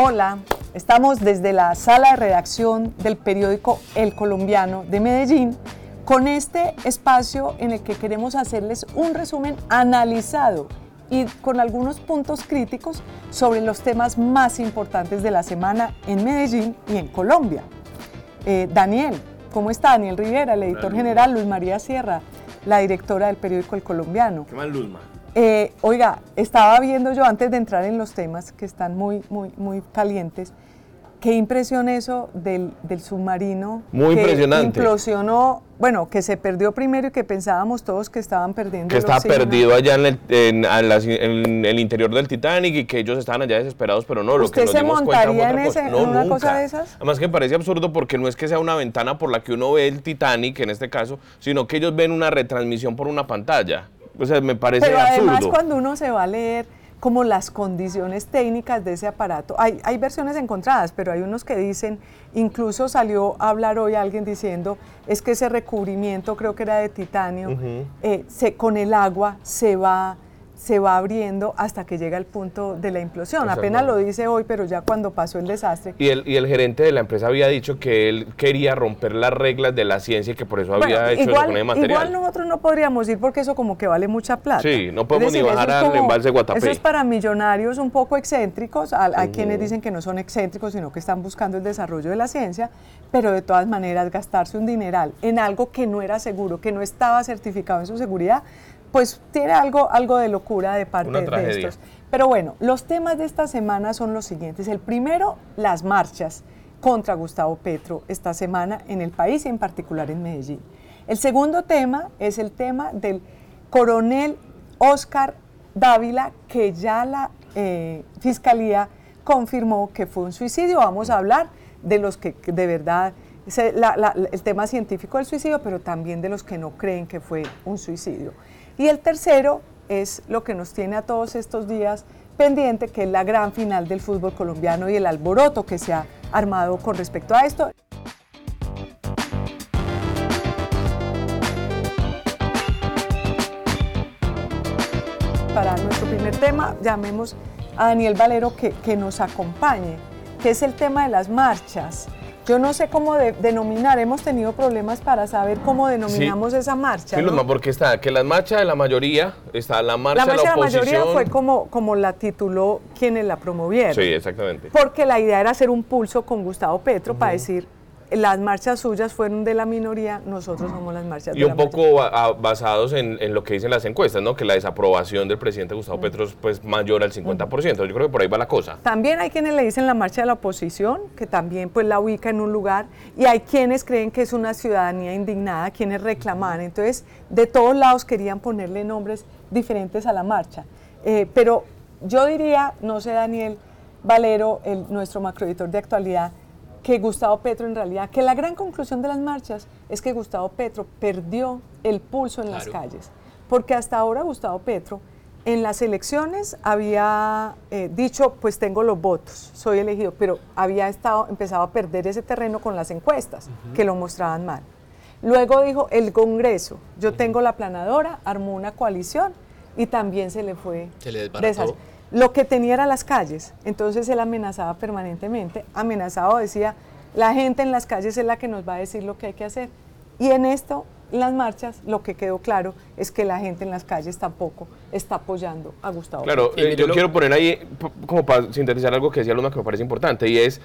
Hola, estamos desde la sala de redacción del periódico El Colombiano de Medellín con este espacio en el que queremos hacerles un resumen analizado y con algunos puntos críticos sobre los temas más importantes de la semana en Medellín y en Colombia. Eh, Daniel, ¿cómo está? Daniel Rivera, el editor general, Luis María Sierra, la directora del periódico El Colombiano. ¿Qué más, Luzma? Eh, oiga, estaba viendo yo antes de entrar en los temas que están muy, muy, muy calientes, qué impresión eso del, del submarino. Muy que impresionante. Implosionó, bueno, que se perdió primero y que pensábamos todos que estaban perdiendo. Que estaba perdido allá en el, en- las- en el interior del Titanic y que ellos estaban allá desesperados, pero no, lo ¿Usted que nos se dimos montaría en ese- No, una nunca. cosa de esas? Además que parece absurdo porque no es que sea una ventana por la que uno ve el Titanic, en este caso, sino que ellos ven una retransmisión por una pantalla. O sea, me parece Pero absurdo. además cuando uno se va a leer como las condiciones técnicas de ese aparato, hay, hay versiones encontradas, pero hay unos que dicen, incluso salió a hablar hoy alguien diciendo, es que ese recubrimiento creo que era de titanio, eh, se, con el agua se va, se va abriendo hasta que llega el punto de la implosión. Apenas lo dice hoy, pero ya cuando pasó el desastre, Y el, y el gerente de la empresa había dicho que él quería romper las reglas de la ciencia y que por eso había hecho eso igual, con el material. igual nosotros no podríamos ir porque eso como que vale mucha plata. Sí, no podemos ni eso bajar al embalse Guatapé. Eso es para millonarios un poco excéntricos. Hay quienes dicen que no son excéntricos, sino que están buscando el desarrollo de la ciencia, pero de todas maneras gastarse un dineral en algo que no era seguro, que no estaba certificado en su seguridad, pues tiene algo, algo de locura de parte Una de tragedia. estos. Pero bueno, los temas de esta semana son los siguientes. El primero, las marchas contra Gustavo Petro esta semana en el país y en particular en Medellín. El segundo tema es el tema del coronel Oscar Dávila, que ya la eh, Fiscalía confirmó que fue un suicidio. Vamos a hablar de los que de verdad, se- la- la- el tema científico del suicidio, pero también de los que no creen que fue un suicidio. Y el tercero es lo que nos tiene a todos estos días pendiente, que es la gran final del fútbol colombiano y el alboroto que se ha armado con respecto a esto. Para nuestro primer tema, llamemos a Daniel Valero que, nos acompañe, que es el tema de las marchas. Yo no sé cómo de- denominar, hemos tenido problemas para saber cómo denominamos esa marcha. Sí, ¿no? Porque está que la marcha de la mayoría, está la marcha, La marcha de la la oposición. mayoría fue como, como la tituló quienes la promovieron. Sí, exactamente. Porque la idea era hacer un pulso con Gustavo Petro para decir, las marchas suyas fueron de la minoría, nosotros somos las marchas Y de un la poco mayoría. ba- a- basados en, en lo que dicen las encuestas, ¿no? Que la desaprobación del presidente Gustavo Petro es pues, mayor al 50%. Yo creo que por ahí va la cosa. También hay quienes le dicen la marcha de la oposición, que también pues la ubica en un lugar, y hay quienes creen que es una ciudadanía indignada, quienes reclaman. Entonces, de todos lados querían ponerle nombres diferentes a la marcha. Eh, pero yo diría, no sé, Daniel Valero, el, nuestro macroeditor de actualidad, que Gustavo Petro en realidad, que la gran conclusión de las marchas es que Gustavo Petro perdió el pulso en las calles, porque hasta ahora Gustavo Petro en las elecciones había eh, dicho, pues tengo los votos, soy elegido, pero había estado, empezado a perder ese terreno con las encuestas, que lo mostraban mal. Luego dijo, el Congreso, yo tengo la planadora, armó una coalición y también se le fue Se le desbarató. Lo que tenía era las calles, entonces él amenazaba permanentemente, amenazaba, decía, la gente en las calles es la que nos va a decir lo que hay que hacer. Y en esto, las marchas, lo que quedó claro es que la gente en las calles tampoco está apoyando a Gustavo. Claro, eh, yo lo- quiero poner ahí, como para sintetizar algo que decía Luna que me parece importante, y es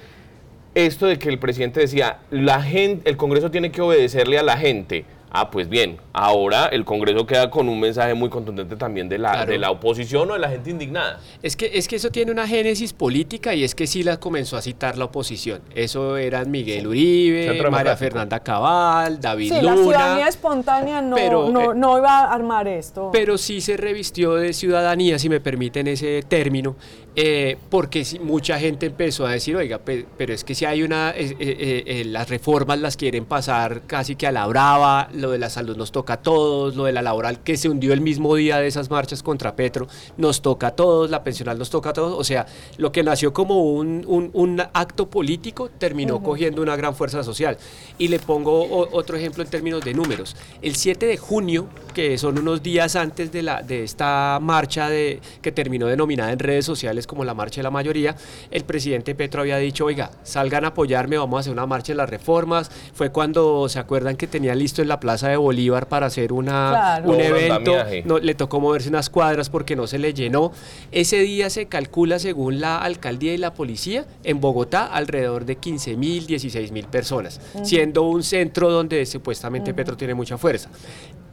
esto de que el presidente decía, la gente, el Congreso tiene que obedecerle a la gente. Ah, pues bien, ahora el Congreso queda con un mensaje muy contundente también de la, de la oposición o de la gente indignada. Es que, es que eso tiene una génesis política y es que sí la comenzó a citar la oposición. Eso eran Miguel Uribe, María Fernanda Cabal, David sí, La ciudadanía espontánea no, no, no, iba a armar esto. Pero sí se revistió de ciudadanía, si me permiten ese término, eh, porque mucha gente empezó a decir, oiga, pero es que si hay una, eh, eh, las reformas las quieren pasar casi que a la brava, lo de la salud nos toca a todos, lo de la laboral que se hundió el mismo día de esas marchas contra Petro, nos toca a todos, la pensional nos toca a todos, o sea, lo que nació como un, un, acto político terminó cogiendo una gran fuerza social. Y le pongo otro ejemplo en términos de números. El 7 de junio, que son unos días antes de, la, de esta marcha de, que terminó denominada en redes sociales, como la marcha de la mayoría, el presidente Petro había dicho, oiga, salgan a apoyarme, vamos a hacer una marcha de las reformas. Fue cuando se acuerdan que tenía listo en la Plaza de Bolívar para hacer una, un evento, no, le tocó moverse unas cuadras porque no se le llenó. Ese día se calcula, según la alcaldía y la policía, en Bogotá alrededor de 15 mil, 16 mil personas, siendo un centro donde supuestamente Petro tiene mucha fuerza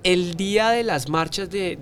el día de las marchas de,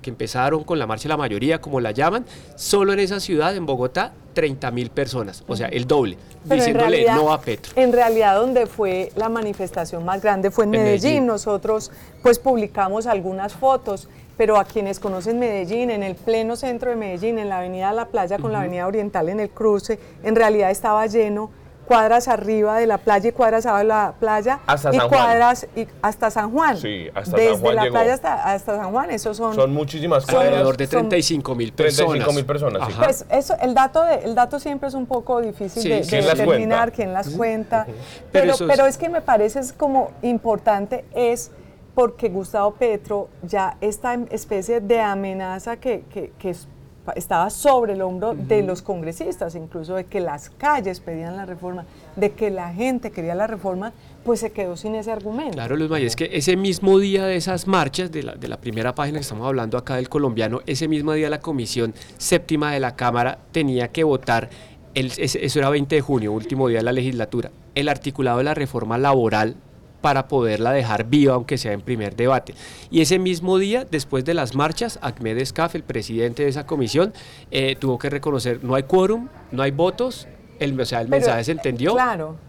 que empezaron con la marcha de la mayoría, como la llaman, solo en esa ciudad, en Bogotá, 30 mil personas, o sea, el doble, diciéndole no a Petro. En realidad, donde fue la manifestación más grande fue en, Medellín. Nosotros, pues, publicamos algunas fotos, pero a quienes conocen Medellín, en el pleno centro de Medellín, en la avenida La Playa con la avenida Oriental en el cruce, en realidad estaba lleno cuadras arriba de la playa y cuadras abajo de la playa hasta y San cuadras y hasta San Juan. Sí, hasta Desde San Juan la llegó. playa hasta, hasta, San Juan, eso son son muchísimas cuadras. Alrededor de 35 mil personas. 35 mil personas, sí. Pues eso, el dato de, el dato siempre es un poco difícil de, de determinar quién las cuenta, pero, pero, es... que me parece es como importante es porque Gustavo Petro ya esta especie de amenaza que, que, que es estaba sobre el hombro de los congresistas, incluso de que las calles pedían la reforma, de que la gente quería la reforma, pues se quedó sin ese argumento. Claro, Luz May, es que ese mismo día de esas marchas, de la, de la primera página que estamos hablando acá del colombiano, ese mismo día la comisión séptima de la Cámara tenía que votar, el, eso era 20 de junio, último día de la legislatura, el articulado de la reforma laboral para poderla dejar viva, aunque sea en primer debate. Y ese mismo día, después de las marchas, Ahmed Escaf, el presidente de esa comisión, eh, tuvo que reconocer, no hay quórum, no hay votos, el, o sea, el mensaje se entendió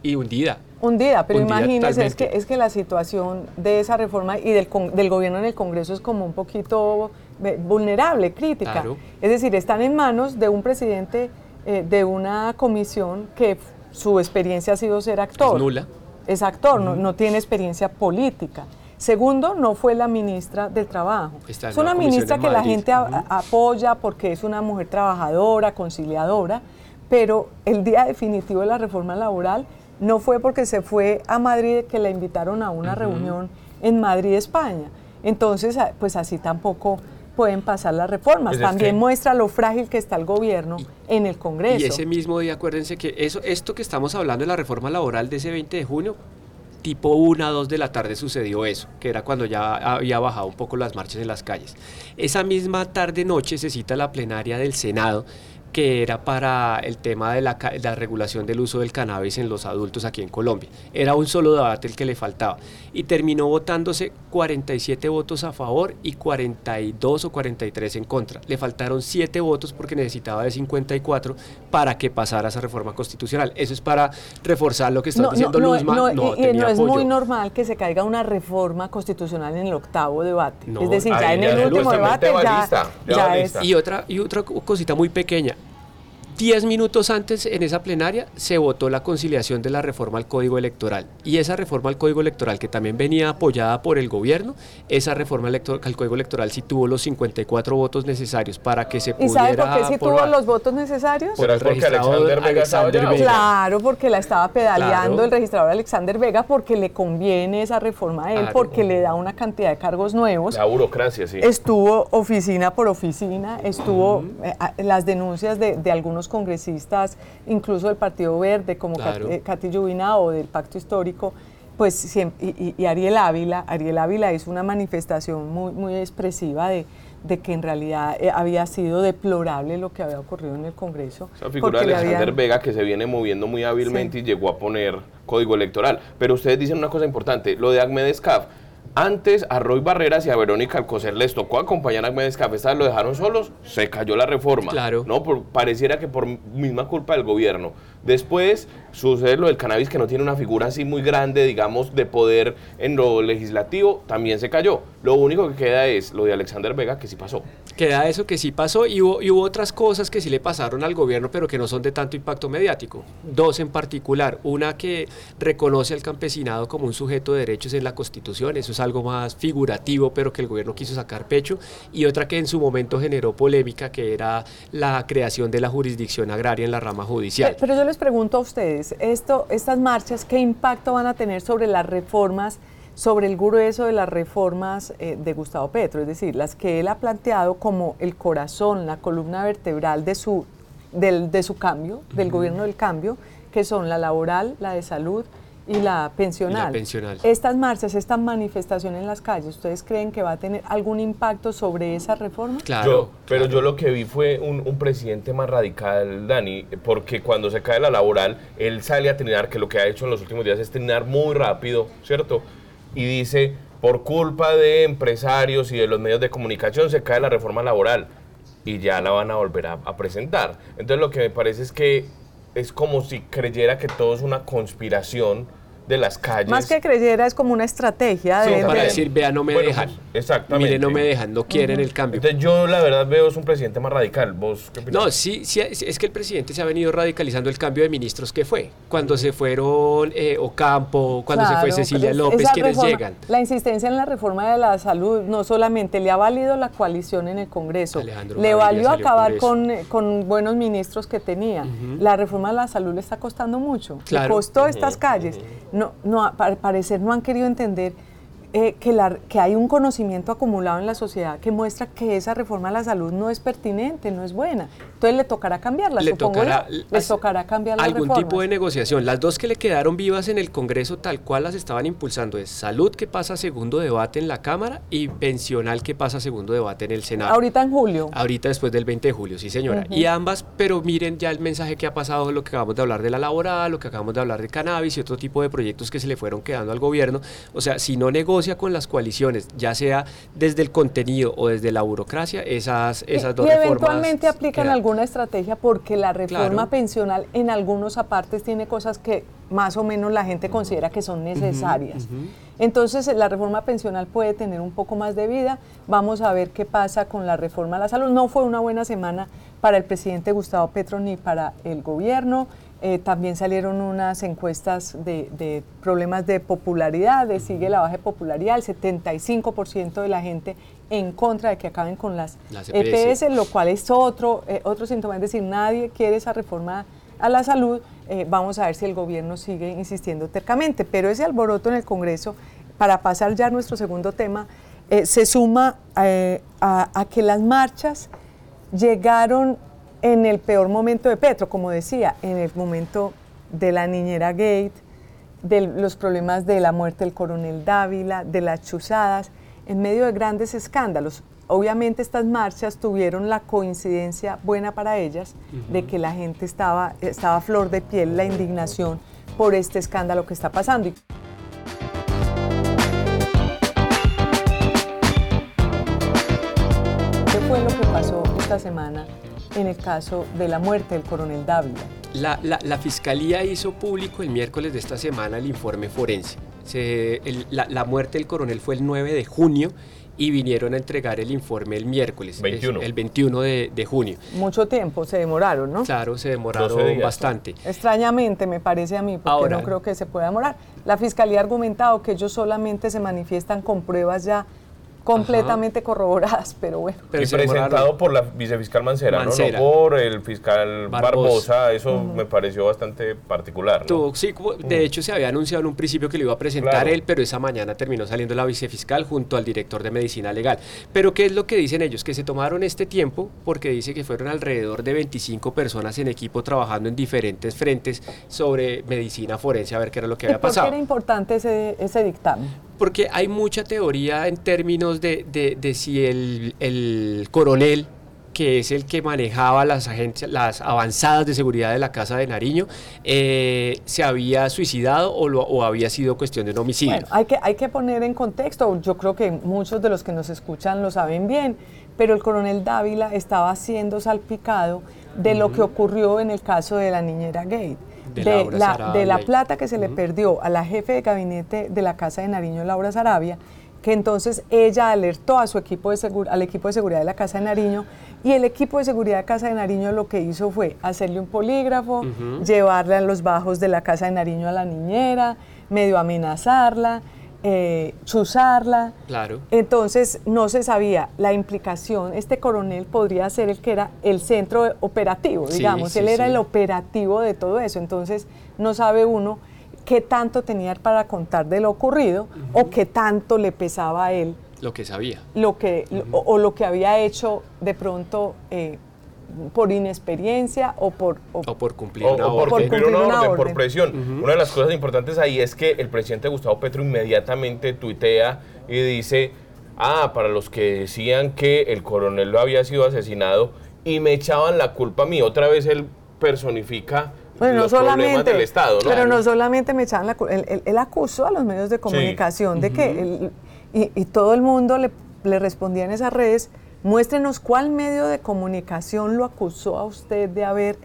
y hundida. Hundida, pero imagínese, es que, es que la situación de esa reforma y del, del gobierno en el Congreso es como un poquito eh, vulnerable, crítica. Es decir, están en manos de un presidente eh, de una comisión que su experiencia ha sido ser actor. Es nula es actor, no, tiene experiencia política. Segundo, no fue la ministra del Trabajo. es una ministra que la gente apoya porque es una mujer trabajadora, conciliadora, pero el día definitivo de la reforma laboral no fue porque se fue a Madrid que la invitaron a una reunión en Madrid, España. Entonces, pues así tampoco pueden pasar las reformas. También muestra lo frágil que está el gobierno en el Congreso. Y ese mismo día, acuérdense que eso, esto que estamos hablando de la reforma laboral de ese 20 de junio, tipo 1 a 2 de la tarde sucedió eso, que era cuando ya había bajado un poco las marchas en las calles. Esa misma tarde-noche se cita la plenaria del Senado que era para el tema de la, regulación del uso del cannabis en los adultos aquí en Colombia. Era un solo debate el que le faltaba. Y terminó votándose 47 votos a favor y 42 o 43 en contra. Le faltaron 7 votos porque necesitaba de 54 para que pasara esa reforma constitucional. Eso es para reforzar lo que está diciendo Luzma. No, y, no es muy normal que se caiga una reforma constitucional en el octavo debate. es decir, ya en el último debate ya, ya es... Y otra, y otra cosita muy pequeña Diez minutos antes, en esa plenaria, se votó la conciliación de la reforma al Código Electoral. Y esa reforma al Código Electoral, que también venía apoyada por el gobierno, esa reforma al Código Electoral sí tuvo los 54 votos necesarios para que se pudiera... ¿Y sabe por qué sí tuvo los votos necesarios? Por el porque Alexander Vega, Claro, porque la estaba pedaleando el registrador Alexander Vega, porque le conviene esa reforma a él, porque le da una cantidad de cargos nuevos. La burocracia, sí. Estuvo oficina por oficina, estuvo eh, las denuncias de, de algunos congresistas, incluso del Partido Verde, como eh, Catillo o del Pacto Histórico, pues y, Ariel Ávila, Ariel Ávila hizo una manifestación muy, muy expresiva de, de que en realidad eh, había sido deplorable lo que había ocurrido en el Congreso. Esa figura de Alexander Vega que se viene moviendo muy hábilmente y llegó a poner código electoral. Pero ustedes dicen una cosa importante, lo de Ahmed Escaf, Antes a Roy Barreras y a Verónica Alcocer les tocó acompañar a Méndez Café, lo dejaron solos, se cayó la reforma. Claro. No, por, pareciera que por misma culpa del gobierno. Después sucede lo del cannabis que no tiene una figura así muy grande, digamos, de poder en lo legislativo, también se cayó. Lo único que queda es lo de Alexander Vega, que sí pasó. Queda eso que sí pasó y hubo, y hubo otras cosas que sí le pasaron al gobierno, pero que no son de tanto impacto mediático. Dos en particular. Una que reconoce al campesinado como un sujeto de derechos en la Constitución, eso es algo más figurativo, pero que el gobierno quiso sacar pecho. Y otra que en su momento generó polémica, que era la creación de la jurisdicción agraria en la rama judicial. Pero yo les pregunto a ustedes, esto, estas marchas, ¿qué impacto van a tener sobre las reformas, sobre el grueso de las reformas eh, de Gustavo Petro? Es decir, las que él ha planteado como el corazón, la columna vertebral de su, del, de su cambio, del gobierno del cambio, que son la laboral, la de salud, y la pensional. Y la pensional. Estas marchas, esta manifestación en las calles, ¿ustedes creen que va a tener algún impacto sobre esa reforma? Claro. Yo- pero claro. yo lo que vi fue un, un presidente más radical, Dani, porque cuando se cae la laboral, él sale a trinar, que lo que ha hecho en los últimos días es trinar muy rápido, ¿cierto? Y dice, por culpa de empresarios y de los medios de comunicación se cae la reforma laboral y ya la van a volver a, a presentar. Entonces lo que me parece es que es como si creyera que todo es una conspiración de las calles. Más que creyera, es como una estrategia Sí, de, Para de- decir, vea, no me Bueno, dejan. pues, exactamente. Mire, no me dejan, no quieren el cambio. Entonces yo la verdad veo es un presidente más radical. ¿Vos qué opinas? No, sí, sí, es que el presidente se ha venido radicalizando el cambio de ministros que fue. Cuando se fueron eh, Ocampo, cuando se fue Cecilia López, quienes reforma- llegan. La insistencia en la reforma de la salud no solamente le ha valido la coalición en el Congreso, Alejandro le valió acabar con, con buenos ministros que tenía. La reforma de la salud le está costando mucho. Le costó estas calles. No, no, al parecer no han querido entender eh, que, la- que hay un conocimiento acumulado en la sociedad que muestra que esa reforma a la salud no es pertinente, no es buena. Entonces le tocará cambiarla, le supongo tocará, yo. Les tocará cambiar la algún tipo de negociación. Las dos que le quedaron vivas en el Congreso tal cual las estaban impulsando es salud que pasa a segundo debate en la Cámara y pensional que pasa a segundo debate en el Senado. Ahorita en julio. Ahorita después del 20 de julio, sí señora. Y ambas, pero miren ya el mensaje que ha pasado, lo que acabamos de hablar de la laboral, lo que acabamos de hablar de cannabis y otro tipo de proyectos que se le fueron quedando al gobierno. O sea, si no negocia con las coaliciones, ya sea desde el contenido o desde la burocracia, esas, esas y, dos y reformas eventualmente aplican quedan. alguna estrategia porque la reforma Claro. pensional en algunos apartes tiene cosas que más o menos la gente considera que son necesarias. Entonces la reforma pensional puede tener un poco más de vida. Vamos a ver qué pasa con la reforma a la salud. No fue una buena semana para el presidente Gustavo Petro ni para el gobierno. Eh, también salieron unas encuestas de, de problemas de popularidad, de sigue la baja de popularidad, el 75% de la gente en contra de que acaben con las, Las EPS, EPS. lo cual es otro, eh, otro síntoma, es decir, nadie quiere esa reforma a la salud. Eh, vamos a ver si el gobierno sigue insistiendo tercamente, pero ese alboroto en el Congreso, para pasar ya a nuestro segundo tema, se suma a, a que las marchas llegaron en el peor momento de Petro, como decía, en el momento de la niñera Gate, de los problemas de la muerte del coronel Dávila, de las chuzadas, en medio de grandes escándalos. Obviamente estas marchas tuvieron la coincidencia buena para ellas de que la gente estaba, estaba a flor de piel, la indignación por este escándalo que está pasando. ¿Qué fue lo que pasó esta semana en el caso de la muerte del coronel Dávila? La, la- la Fiscalía hizo público el miércoles de esta semana el informe forense. Se- el- la, la muerte del coronel fue el 9 de junio y vinieron a entregar el informe el miércoles, 21. es el 21 de, de junio. Mucho tiempo se demoraron, ¿no? Claro, se 12 demoraron días. bastante. Extrañamente me parece a mí, porque Ahora- no creo que se pueda demorar. La fiscalía ha argumentado que ellos solamente se manifiestan con pruebas ya completamente corroboradas, pero bueno. Pero y se presentado por la vicefiscal Mancera, ¿no? Mancera. no por el fiscal Barbosa. Barbosa, eso me pareció bastante particular. ¿no? Tuvo- sí, de hecho se había anunciado en un principio que lo iba a presentar Claro. él, pero esa mañana terminó saliendo la vicefiscal junto al director de medicina legal. Pero ¿qué es lo que dicen ellos? Que se tomaron este tiempo porque dice que fueron alrededor de 25 personas en equipo trabajando en diferentes frentes sobre medicina forense a ver qué era lo que ¿Y había por qué pasado. era importante ese, ese dictamen? Porque hay mucha teoría en términos de, de- de si el, el coronel que es el que manejaba las agencias, las avanzadas de seguridad de la Casa de Nariño, eh, se había suicidado o, o, había sido cuestión de un homicidio. Bueno, hay que, hay que poner en contexto, yo creo que muchos de los que nos escuchan lo saben bien, pero el coronel Dávila estaba siendo salpicado de lo que ocurrió en el caso de la niñera Gate. De, la, de la plata que se le perdió a la jefe de gabinete de la Casa de Nariño, Laura Sarabia, que entonces ella alertó a su equipo de al equipo de seguridad de la Casa de Nariño y el equipo de seguridad de Casa de Nariño lo que hizo fue hacerle un polígrafo, llevarle a los bajos de la Casa de Nariño a la niñera, medio amenazarla, eh, chuzarla. Claro. Entonces no se sabía la implicación. Este coronel podría ser el que era el centro operativo, digamos. Él era el operativo de todo eso. Entonces no sabe uno qué tanto tenía para contar de lo ocurrido o qué tanto le pesaba a él. Lo que sabía. Lo que, o, lo que había hecho de pronto eh, por inexperiencia o por, o, por cumplir una orden. Por, cumplir una, orden, por presión. Una de las cosas importantes ahí es que el presidente Gustavo Petro inmediatamente tuitea y dice, ah, para los que decían que el coronel lo había sido asesinado y me echaban la culpa a mí, otra vez él personifica bueno, no solamente, del Estado, ¿no? Pero no solamente me echaban la él, él, acusó a los medios de comunicación de que, y, todo el mundo le, le, respondía en esas redes, muéstrenos cuál medio de comunicación lo acusó a usted de haber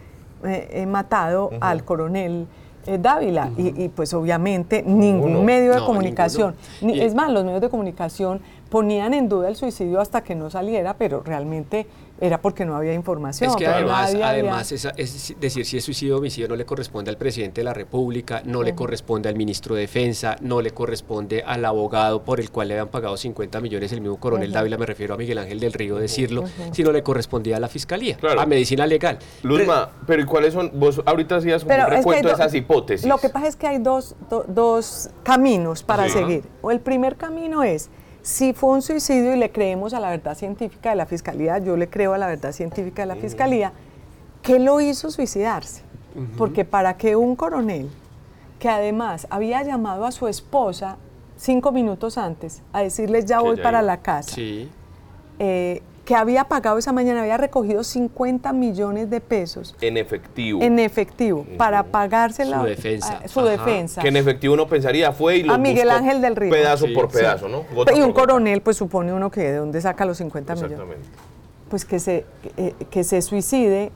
eh, eh, matado al coronel eh, Dávila. y, pues obviamente ningún medio de comunicación, es más, los medios de comunicación ponían en duda el suicidio hasta que no saliera, pero realmente era porque no había información. Es que además, además es, decir si es suicidio o homicidio no le corresponde al presidente de la República, no le corresponde al ministro de Defensa, no le corresponde al abogado por el cual le habían pagado 50 millones el mismo coronel Dávila, me refiero a Miguel Ángel del Río decirlo, sino le correspondía a la fiscalía, a medicina legal. Luzma, pero, ¿y cuáles son? Vos ahorita hacías un recuento de esas hipótesis. Lo que pasa es que hay dos, dos caminos para seguir. O el primer camino es si fue un suicidio y le creemos a la verdad científica de la Fiscalía, yo le creo a la verdad científica de la Fiscalía, ¿qué lo hizo suicidarse? Porque para que un coronel, que además había llamado a su esposa cinco minutos antes a decirles ya voy para la casa, eh, que había pagado esa mañana, había recogido 50 millones de pesos. En efectivo. En efectivo, para pagarse su defensa. su defensa. Que en efectivo uno pensaría fue y lo A Miguel Ángel del Río. Pedazo por pedazo, ¿no? y un coronel, pues supone uno que de dónde saca los 50 millones. Pues que se, eh, que se suicide,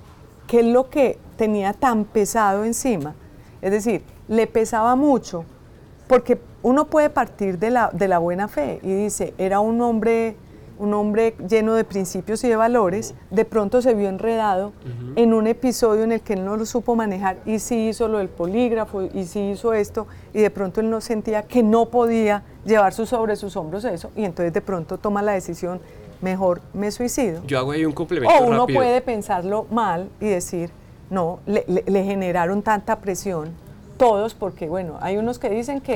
que es lo que tenía tan pesado encima. Es decir, le pesaba mucho, porque uno puede partir de la, de la buena fe y dice, era un hombre un hombre lleno de principios y de valores, de pronto se vio enredado en un episodio en el que él no lo supo manejar y sí hizo lo del polígrafo y sí hizo esto y de pronto él no sentía que no podía llevar sobre sus hombros eso y entonces de pronto toma la decisión, mejor me suicido. Yo hago ahí un complemento. O uno puede pensarlo mal y decir, no, le generaron tanta presión todos, porque bueno, hay unos que dicen que,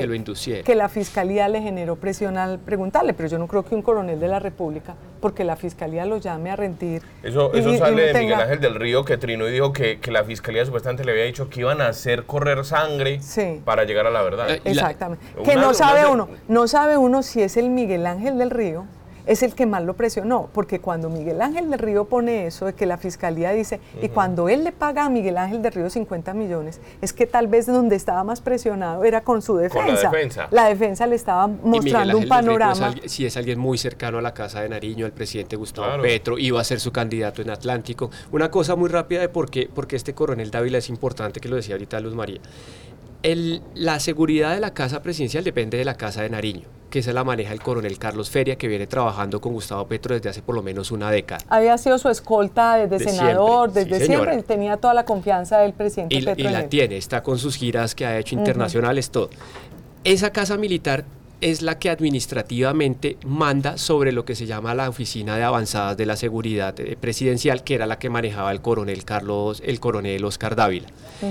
que, la fiscalía le generó presión al preguntarle, pero yo no creo que un coronel de la República, porque la fiscalía lo llame a rendir. Eso, eso sale de Miguel Ángel del Río, que Trino y dijo que, que, la fiscalía supuestamente le había dicho que iban a hacer correr sangre para llegar a la verdad. Eh, Exactamente. que no sabe uno, no sabe uno si es el Miguel Ángel del Río es el que más lo presionó, porque cuando Miguel Ángel del Río pone eso de que la fiscalía dice, y cuando él le paga a Miguel Ángel del Río 50 millones, es que tal vez donde estaba más presionado era con su defensa. la defensa. La defensa le estaba mostrando un panorama. si es alguien muy cercano a la casa de Nariño, el presidente Gustavo Petro, iba a ser su candidato en Atlántico. Una cosa muy rápida de por qué, porque este coronel Dávila es importante, que lo decía ahorita Luz María. El, la seguridad de la casa presidencial depende de la casa de Nariño que esa la maneja el coronel Carlos Feria, que viene trabajando con Gustavo Petro desde hace por lo menos una década. Había sido su escolta desde senador, desde siempre, tenía toda la confianza del presidente y, Petro. Y la tiene, está con sus giras que ha hecho internacionales, todo. Esa casa militar es la que administrativamente manda sobre lo que se llama la Oficina de Avanzadas de la Seguridad eh, Presidencial, que era la que manejaba el coronel Carlos, el coronel Oscar Dávila.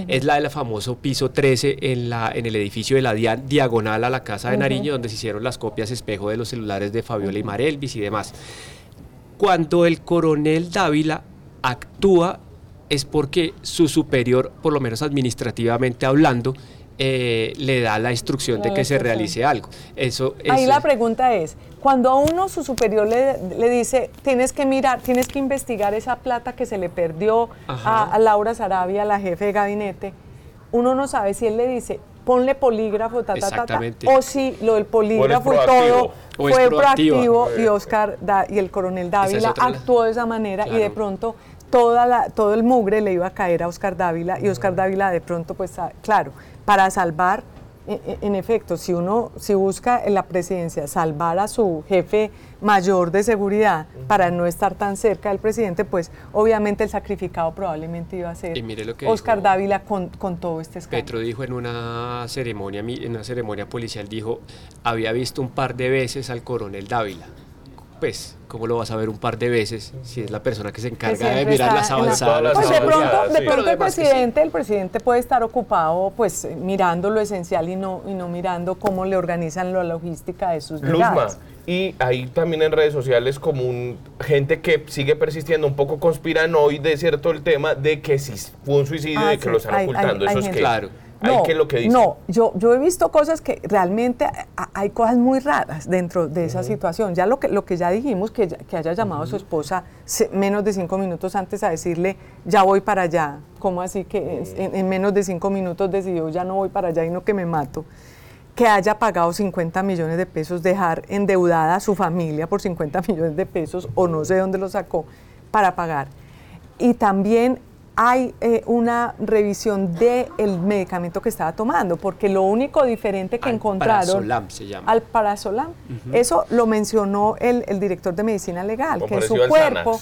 Es la del famoso piso 13 en, la, en el edificio de la diagonal a la Casa de Nariño, donde se hicieron las copias espejo de los celulares de Fabiola y Marelvis y demás. Cuando el coronel Dávila actúa es porque su superior, por lo menos administrativamente hablando, eh, le da la instrucción de que se realice algo. Eso, Ahí la pregunta es, cuando a uno su superior le, le dice, tienes que mirar, tienes que investigar esa plata que se le perdió a, Laura Sarabia, la jefe de gabinete, uno no sabe si él le dice, ponle polígrafo, ta, ta, ta, ta, Exactamente. o si lo del polígrafo y todo fue proactivo y Oscar Da- y el coronel Dávila actuó de esa manera y de pronto toda la, todo el mugre le iba a caer a Oscar Dávila y Oscar Dávila de pronto, pues ah, claro, para salvar, e- e- en efecto, si uno, si busca en la presidencia salvar a su jefe mayor de seguridad para no estar tan cerca del presidente, pues obviamente el sacrificado probablemente iba a ser Oscar Dávila con, con todo este escándalo. Petro dijo en una ceremonia, en una ceremonia policial, dijo, había visto un par de veces al coronel Dávila. Pues, ¿cómo lo vas a ver un par de veces si es la persona que se encarga de mirar las la- avanzadas? Pues de pronto, de el sí. presidente, el presidente puede estar ocupado pues mirando lo esencial y no, y no mirando cómo le organizan la logística de sus Luzma, brigadas. y hay también en redes sociales como un, gente que sigue persistiendo un poco conspiranoide, ¿cierto? El tema de que si fue un suicidio Ah, y de que sí, lo están hay- ocultando. hay- Eso hay es gente. que... Claro. Hay que lo que dice. No, yo, yo he visto cosas que realmente a- hay cosas muy raras dentro de esa situación. Ya lo que, lo que ya dijimos, que, que haya llamado a su esposa se- menos de cinco minutos antes a decirle, ya voy para allá. ¿Cómo así que es- en, en menos de cinco minutos decidió, ya no voy para allá y no que me mato? Que haya pagado 50 millones de pesos, dejar endeudada a su familia por 50 millones de pesos, o no sé dónde lo sacó, para pagar. Y también hay eh, una revisión del medicamento que estaba tomando, porque lo único diferente que encontraron... Alprazolam se llama. Al parazolam. Eso lo mencionó el, el director de medicina legal, Como que su al cuerpo...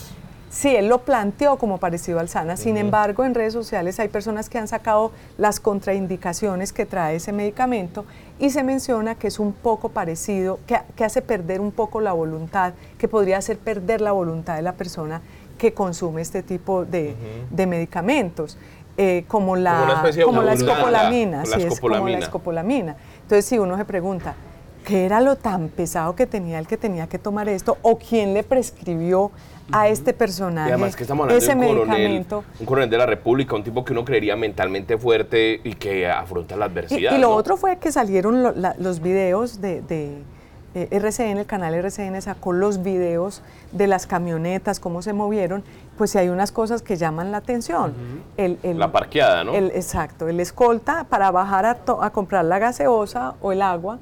Sí, él lo planteó como parecido al SANA. Sin embargo, en redes sociales hay personas que han sacado las contraindicaciones que trae ese medicamento y se menciona que es un poco parecido, que, que hace perder un poco la voluntad, que podría hacer perder la voluntad de la persona que consume este tipo de, de medicamentos. eh, como la, Como como escopolamina, la sí, es como la escopolamina. Entonces, si uno se pregunta, ¿qué era lo tan pesado que tenía el que tenía que tomar esto? ¿O quién le prescribió a este personaje Y además que estamos hablando ese de un coronel, un coronel de la República, un tipo que uno creería mentalmente fuerte y que afronta la adversidad. y lo ¿no? otro fue que salieron lo- la- los videos de, de, eh, RCN, el canal RCN sacó los videos de las camionetas, cómo se movieron, pues si hay unas cosas que llaman la atención. El- el- La parqueada, ¿no? el- exacto, el escolta para bajar a, to- a comprar la gaseosa o el agua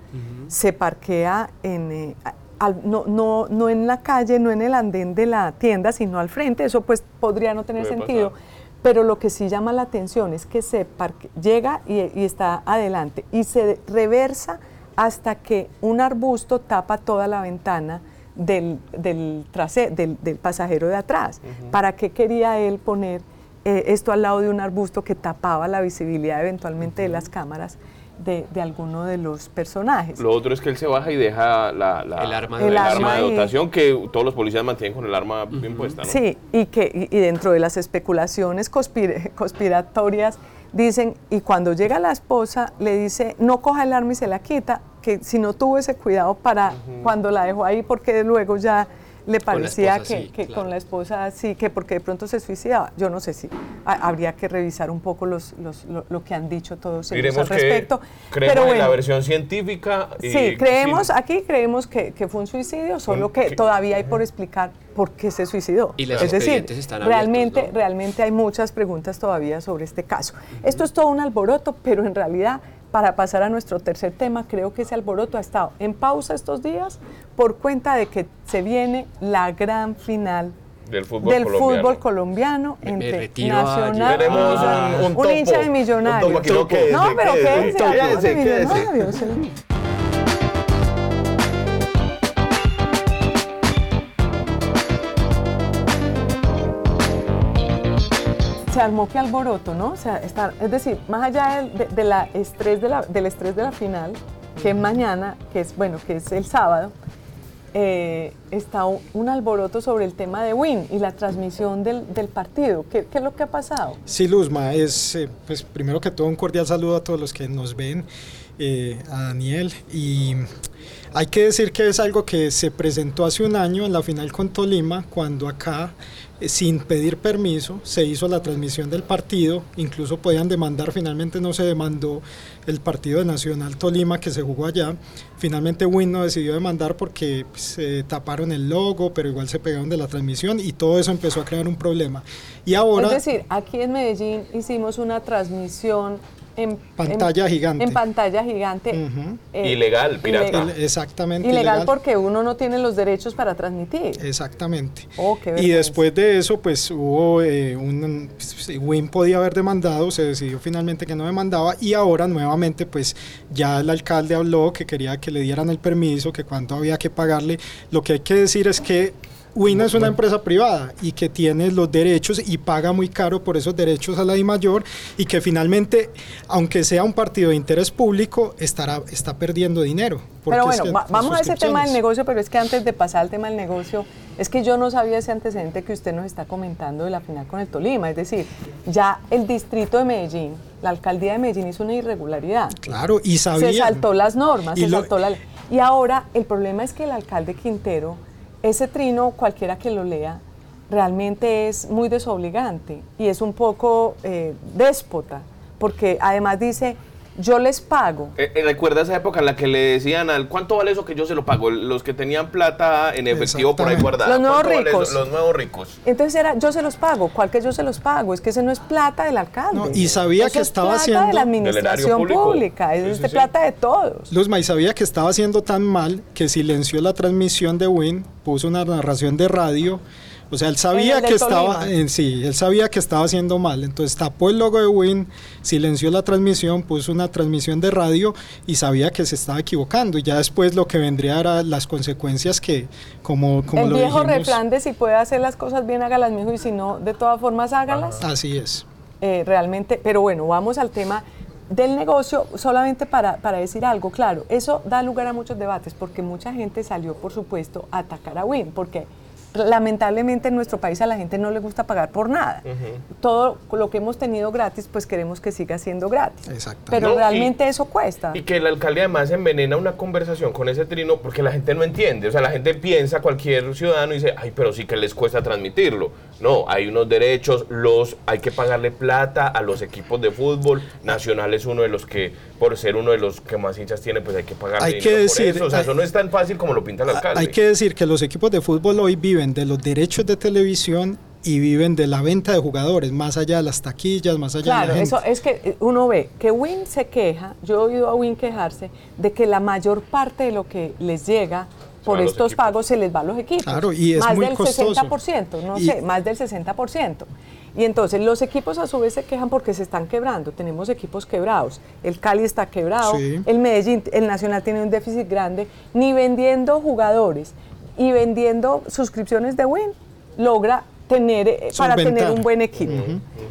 se parquea en... eh, al- no, no, no en la calle, no en el andén de la tienda, sino al frente, eso pues podría no tener Puede sentido. pasar. Pero lo que sí llama la atención es que se parque- llega y, y está adelante y se reversa hasta que un arbusto tapa toda la ventana del, del, trase- del, del pasajero de atrás. ¿Para qué quería él poner eh, esto al lado de un arbusto que tapaba la visibilidad eventualmente de las cámaras de, de alguno de los personajes? Lo otro es que él se baja y deja la, la- El arma de El dotación. arma de dotación que todos los policías mantienen con el arma bien puesta, ¿no? Sí, y que y, y dentro de las especulaciones conspir- conspiratorias dicen, y cuando llega la esposa le dice, no coja el arma y se la quita, que si no tuvo ese cuidado para cuando la dejó ahí, porque luego ya le parecía esposa que, sí, que claro. con la esposa sí, que porque de pronto se suicidaba. Yo no sé si ha- habría que revisar un poco los, los- lo, lo que han dicho todos ellos Diremos al que respecto. creemos Pero en la versión científica. y- Sí, creemos, sí, aquí creemos que, que fue un suicidio, solo que que- todavía hay por explicar por qué se suicidó. Y es decir, están abiertos, realmente, ¿no? realmente hay muchas preguntas todavía sobre este caso. Esto es todo un alboroto, pero en realidad, para pasar a nuestro tercer tema, creo que ese alboroto ha estado en pausa estos días por cuenta de que se viene la gran final Del fútbol del colombiano. fútbol colombiano Me- me entre Nacional Tenemos y un- Millonarios. un topo, hincha de un millonarios. topo aquí, no, pero quédese, quédese, quédese, se armó que alboroto, ¿no? O sea, está- es decir, más allá del, de, de la estrés de la, del estrés de la final, que es mañana, que es bueno, que es el sábado, eh, está un, alboroto sobre el tema de Win y la transmisión del, del partido. ¿Qué, qué es lo que ha pasado? Sí, Luzma, es eh, pues primero que todo un cordial saludo a todos los que nos ven eh, a Daniel. Y hay que decir que es algo que se presentó hace un año en la final con Tolima, cuando acá sin pedir permiso, se hizo la transmisión del partido, incluso podían demandar, finalmente no se demandó el partido de Nacional Tolima que se jugó allá, finalmente Win no decidió demandar porque se taparon el logo, pero igual se pegaron de la transmisión y todo eso empezó a crear un problema. Y ahora... Es decir, aquí en Medellín hicimos una transmisión en pantalla gigante. En pantalla gigante. Eh, ilegal, pirata. exactamente. Ilegal, porque uno no tiene los derechos para transmitir. Exactamente. Oh, y después de eso, pues hubo eh, un. Win podía haber demandado, se decidió finalmente que no demandaba y ahora nuevamente, pues ya el alcalde habló que quería que le dieran el permiso, que cuánto había que pagarle. Lo que hay que decir es que Win es una empresa privada y que tiene los derechos y paga muy caro por esos derechos a la I mayor y que finalmente, aunque sea un partido de interés público, estará, está perdiendo dinero. Pero bueno, vamos a ese tema del negocio, pero es que antes de pasar al tema del negocio, es que yo no sabía ese antecedente que usted nos está comentando de la final con el Tolima, es decir, ya el distrito de Medellín, la alcaldía de Medellín hizo una irregularidad. Claro, y sabía. Se saltó las normas, y se saltó la... Y ahora el problema es que el alcalde Quintero ese trino, cualquiera que lo lea, realmente es muy desobligante y es un poco eh, déspota, porque además dice, yo les pago. Eh, eh, ¿Recuerda esa época en la que le decían al cuánto vale eso que yo se lo pago? Los que tenían plata en efectivo por ahí guardada. Los nuevos ricos. Los nuevos ricos. Entonces era yo se los pago. ¿Cuál que yo se los pago? Es que ese no es plata del alcalde. y sabía que estaba es plata haciendo. de la administración pública. Es de plata de todos. Luzma, y sabía que estaba haciendo tan mal que silenció la transmisión de Win, puso una narración de radio o sea, él sabía que estaba, en sí, él sabía que estaba haciendo mal. Entonces tapó el logo de Win, silenció la transmisión, puso una transmisión de radio y sabía que se estaba equivocando. Y ya después lo que vendría era las consecuencias que, como, como el viejo refrán de si puede hacer las cosas bien, hágalas mejor y si no, de todas formas, hágalas. Así es. Eh, realmente, pero bueno, vamos al tema del negocio, solamente para, para, decir algo, claro, eso da lugar a muchos debates, porque mucha gente salió, por supuesto, a atacar a Win, porque lamentablemente en nuestro país a la gente no le gusta pagar por nada. Todo lo que hemos tenido gratis, pues queremos que siga siendo gratis. Pero realmente eso cuesta. Y que el alcalde además envenena una conversación con ese trino porque la gente no entiende. O sea, la gente piensa, cualquier ciudadano dice, ay, pero sí que les cuesta transmitirlo. No, hay unos derechos, los hay que pagarle plata a los equipos de fútbol. Nacional es uno de los que, por ser uno de los que más hinchas tiene, pues hay que pagarle hay que decir, eso. O sea, eso no es tan fácil como lo pinta el alcalde. Hay que decir que los equipos de fútbol hoy viven de los derechos de televisión y viven de la venta de jugadores, más allá de las taquillas, más allá de la gente. eso es que eh, uno ve que Win se queja, yo he oído a Win quejarse de que la mayor parte de lo que les llega por estos pagos se les va a los equipos. Claro, y es más muy del costoso. 60%, no sé, más del 60%. Y entonces los equipos a su vez se quejan porque se están quebrando. Tenemos equipos quebrados. El Cali está quebrado, el Medellín, el Nacional tiene un déficit grande, ni vendiendo jugadores, y vendiendo suscripciones de Win logra tener eh, para tener un buen equipo.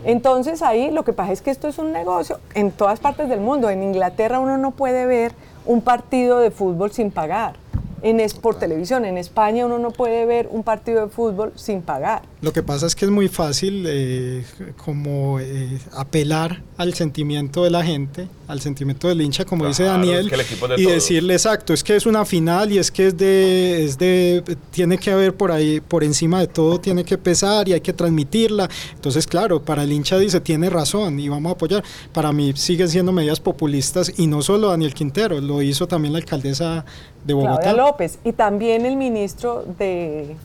Entonces ahí lo que pasa es que esto es un negocio en todas partes del mundo. En Inglaterra uno no puede ver un partido de fútbol sin pagar en es por televisión. En España uno no puede ver un partido de fútbol sin pagar. Lo que pasa es que es muy fácil eh, como eh, apelar al sentimiento de la gente, al sentimiento del hincha, como dice Daniel, y decirle exacto, es que es una final y es que es de, es de, tiene que haber por ahí, por encima de todo, tiene que pesar y hay que transmitirla. Entonces, claro, para el hincha dice, tiene razón y vamos a apoyar. Para mí siguen siendo medidas populistas y no solo Daniel Quintero, lo hizo también la alcaldesa de Bogotá. López y también el ministro de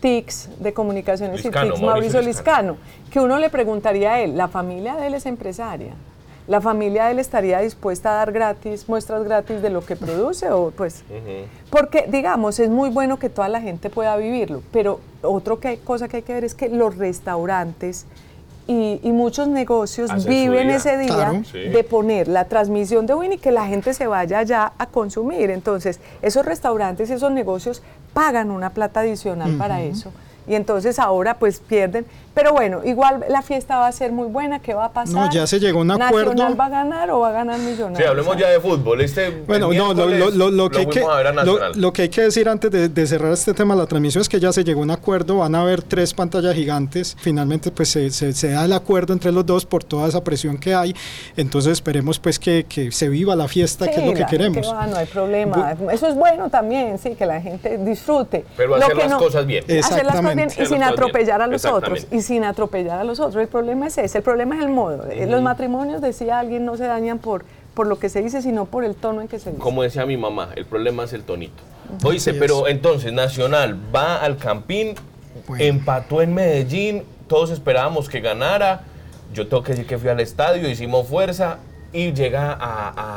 TICS, de Comunicaciones y TICS, Mauricio, Liscano, que uno le preguntaría a él, ¿la familia de él es empresaria? ¿La familia de él estaría dispuesta a dar gratis, muestras gratis de lo que produce? O pues, Porque, digamos, es muy bueno que toda la gente pueda vivirlo, pero otra cosa que hay que ver es que los restaurantes y, muchos negocios viven ese día de poner la transmisión de Win y que la gente se vaya allá a consumir. Entonces, esos restaurantes y esos negocios pagan una plata adicional para eso y entonces ahora pues pierden. Pero bueno, igual la fiesta va a ser muy buena, ¿qué va a pasar? No, ya se llegó a un acuerdo. ¿Nacional va a ganar o va a ganar Millonarios? Sí, hablemos ya de fútbol. Este bueno, no, lo, que hay que, lo, que hay que decir antes de, cerrar este tema de la transmisión es que ya se llegó a un acuerdo, van a haber tres pantallas gigantes, finalmente pues se, se, da el acuerdo entre los dos por toda esa presión que hay, entonces esperemos pues que, que se viva la fiesta, que es lo que queremos. no hay problema, eso es bueno también, sí, que la gente disfrute. Pero hacer las cosas bien. Hacer las cosas bien y sin atropellar a los otros. Y sin atropellar a los otros. El problema es ese, el problema es el modo. Los matrimonios, decía alguien, no se dañan por, por lo que se dice, sino por el tono en que se dice. Como decía mi mamá, el problema es el tonito. Oíste, pero entonces Nacional va al Campín, empató en Medellín, todos esperábamos que ganara. Yo tengo que decir que fui al estadio, hicimos fuerza, y llega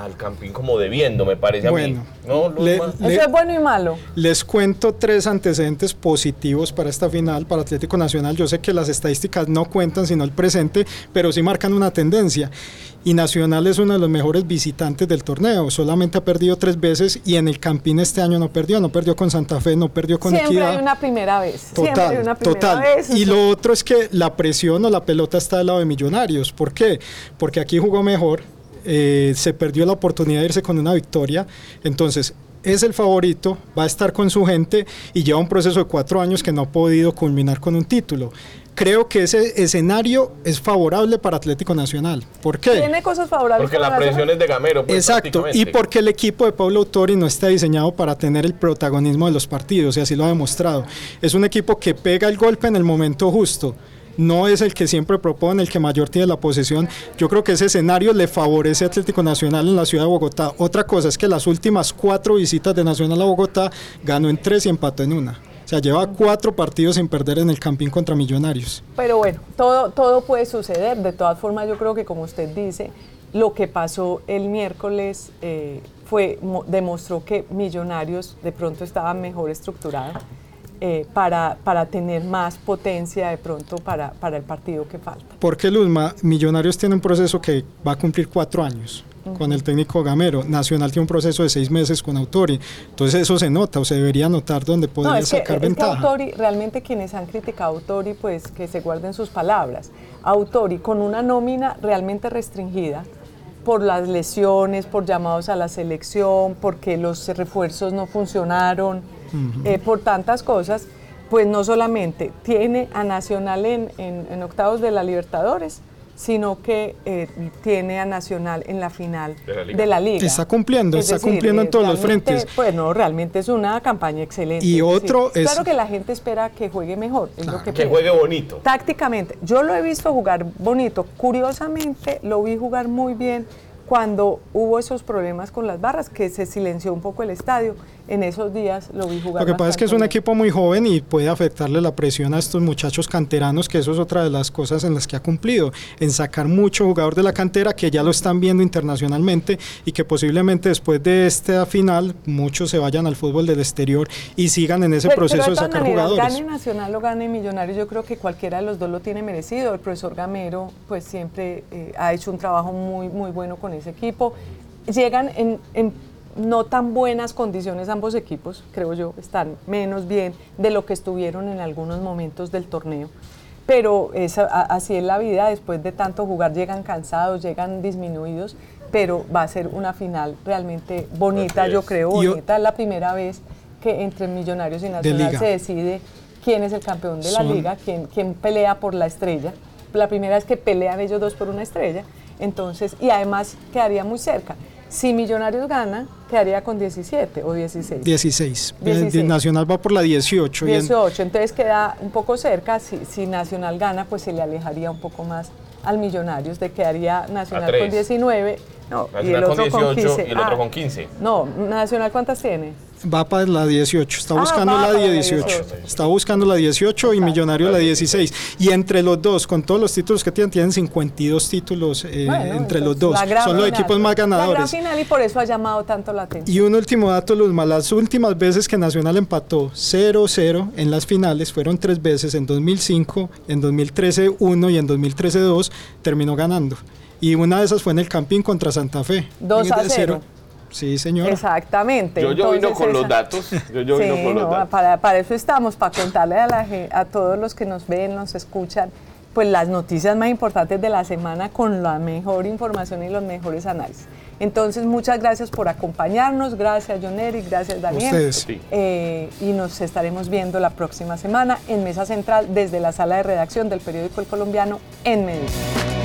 al campín como debiendo, me parece a mí. ¿No, Eso es bueno y malo. Les cuento tres antecedentes positivos para esta final, para Atlético Nacional. Yo sé que las estadísticas no cuentan, sino el presente, pero sí marcan una tendencia. Y Nacional es uno de los mejores visitantes del torneo. Solamente ha perdido tres veces y en el Campín este año no perdió. No perdió con Santa Fe, no perdió con Siempre Equidad. Hay una primera vez. Total, una primera total. Vez, y lo otro es que la presión o la pelota está del lado de Millonarios. ¿Por qué? Porque aquí jugó mejor, eh, se perdió la oportunidad de irse con una victoria. Entonces, es el favorito, va a estar con su gente y lleva un proceso de cuatro años que no ha podido culminar con un título. Creo que ese escenario es favorable para Atlético Nacional. ¿Por qué? Tiene cosas favorables. Porque la presión es de Gamero. Pues, Exacto, y porque el equipo de Pablo Autori no está diseñado para tener el protagonismo de los partidos, y así lo ha demostrado. Es un equipo que pega el golpe en el momento justo no es el que siempre propone, el que mayor tiene la posesión. Yo creo que ese escenario le favorece a Atlético Nacional en la ciudad de Bogotá. Otra cosa es que las últimas cuatro visitas de Nacional a Bogotá ganó en tres y empató en una. O sea, lleva cuatro partidos sin perder en el Campín contra Millonarios. Pero bueno, todo, todo puede suceder. De todas formas, yo creo que como usted dice, lo que pasó el miércoles eh, fue demostró que Millonarios de pronto estaba mejor estructurado eh, para, para, tener más potencia de pronto para, para el partido que falta. Porque Luzma, Millonarios tiene un proceso que va a cumplir cuatro años con el técnico Gamero. Nacional tiene un proceso de seis meses con Autori. Entonces eso se nota o se debería notar donde podría sacar ventaja. Autori, realmente quienes han criticado a Autori, pues que se guarden sus palabras. Autori con una nómina realmente restringida por las lesiones, por llamados a la selección, porque los refuerzos no funcionaron eh, por tantas cosas, pues no solamente tiene a Nacional en, octavos de la Libertadores, sino que eh, tiene a Nacional en la final de la Liga. Está cumpliendo, está cumpliendo en todos los frentes. Pues no, realmente es una campaña excelente. Y otro es... Claro que la gente espera que juegue mejor, que, que juegue bonito. Tácticamente, yo lo he visto jugar bonito. Curiosamente, lo vi jugar muy bien cuando hubo esos problemas con las barras, que se silenció un poco el estadio en esos días lo vi jugar. Lo que pasa es que es un equipo muy joven y puede afectarle la presión a estos muchachos canteranos, que eso es otra de las cosas en las que ha cumplido, en sacar mucho jugador de la cantera que ya lo están viendo internacionalmente y que posiblemente después de esta final muchos se vayan al fútbol del exterior y sigan en ese proceso de sacar jugadores. Gane Nacional o gane Millonarios, yo creo que cualquiera de los dos lo tiene merecido. El profesor Gamero pues siempre eh, ha hecho un trabajo muy, muy bueno con ese equipo. Llegan en, en no tan buenas condiciones ambos equipos, creo yo, están menos bien de lo que estuvieron en algunos momentos del torneo. Pero así es la vida, después de tanto jugar llegan cansados, llegan disminuidos, pero va a ser una final realmente bonita, yo creo, bonita. Es la primera vez que entre Millonarios y Nacional se decide quién es el campeón de la liga, quién, quién pelea por la estrella. La primera vez que pelean ellos dos por una estrella, entonces, y además quedaría muy cerca. Si Millonarios gana, quedaría con 17 o 16. 16. Nacional va por la 18. 18, entonces queda un poco cerca. Si, si, Nacional gana, pues se le alejaría un poco más al Millonarios, de quedaría Nacional con 19. No, y el otro con, 15. y el otro con 15. No, Nacional ¿cuántas tiene? va para la 18, está ah, buscando la 18, está buscando la 18 y Millonario la 16. Y entre los dos, con todos los títulos que tienen, tienen 52 títulos eh, entre los dos. Son los equipos más ganadores. La gran final y por eso ha llamado tanto la atención. Y un último dato, Luzma, las últimas veces que Nacional empató 0-0 en las finales fueron tres veces, en 2005, en 2013 1 y en 2013 2, terminó ganando. Y una de esas fue en el Campín contra Santa Fe. 2 a 0. Sí, señor. Exactamente. Yo, yo vino con los datos. Yo, yo vino con los datos. Para, para, eso estamos, para contarle a, la, a todos los que nos ven, nos escuchan, pues las noticias más importantes de la semana con la mejor información y los mejores análisis. Entonces, muchas gracias por acompañarnos, gracias John Eric, gracias Daniel. Eh, y nos estaremos viendo la próxima semana en Mesa Central desde la sala de redacción del periódico El Colombiano en Medellín.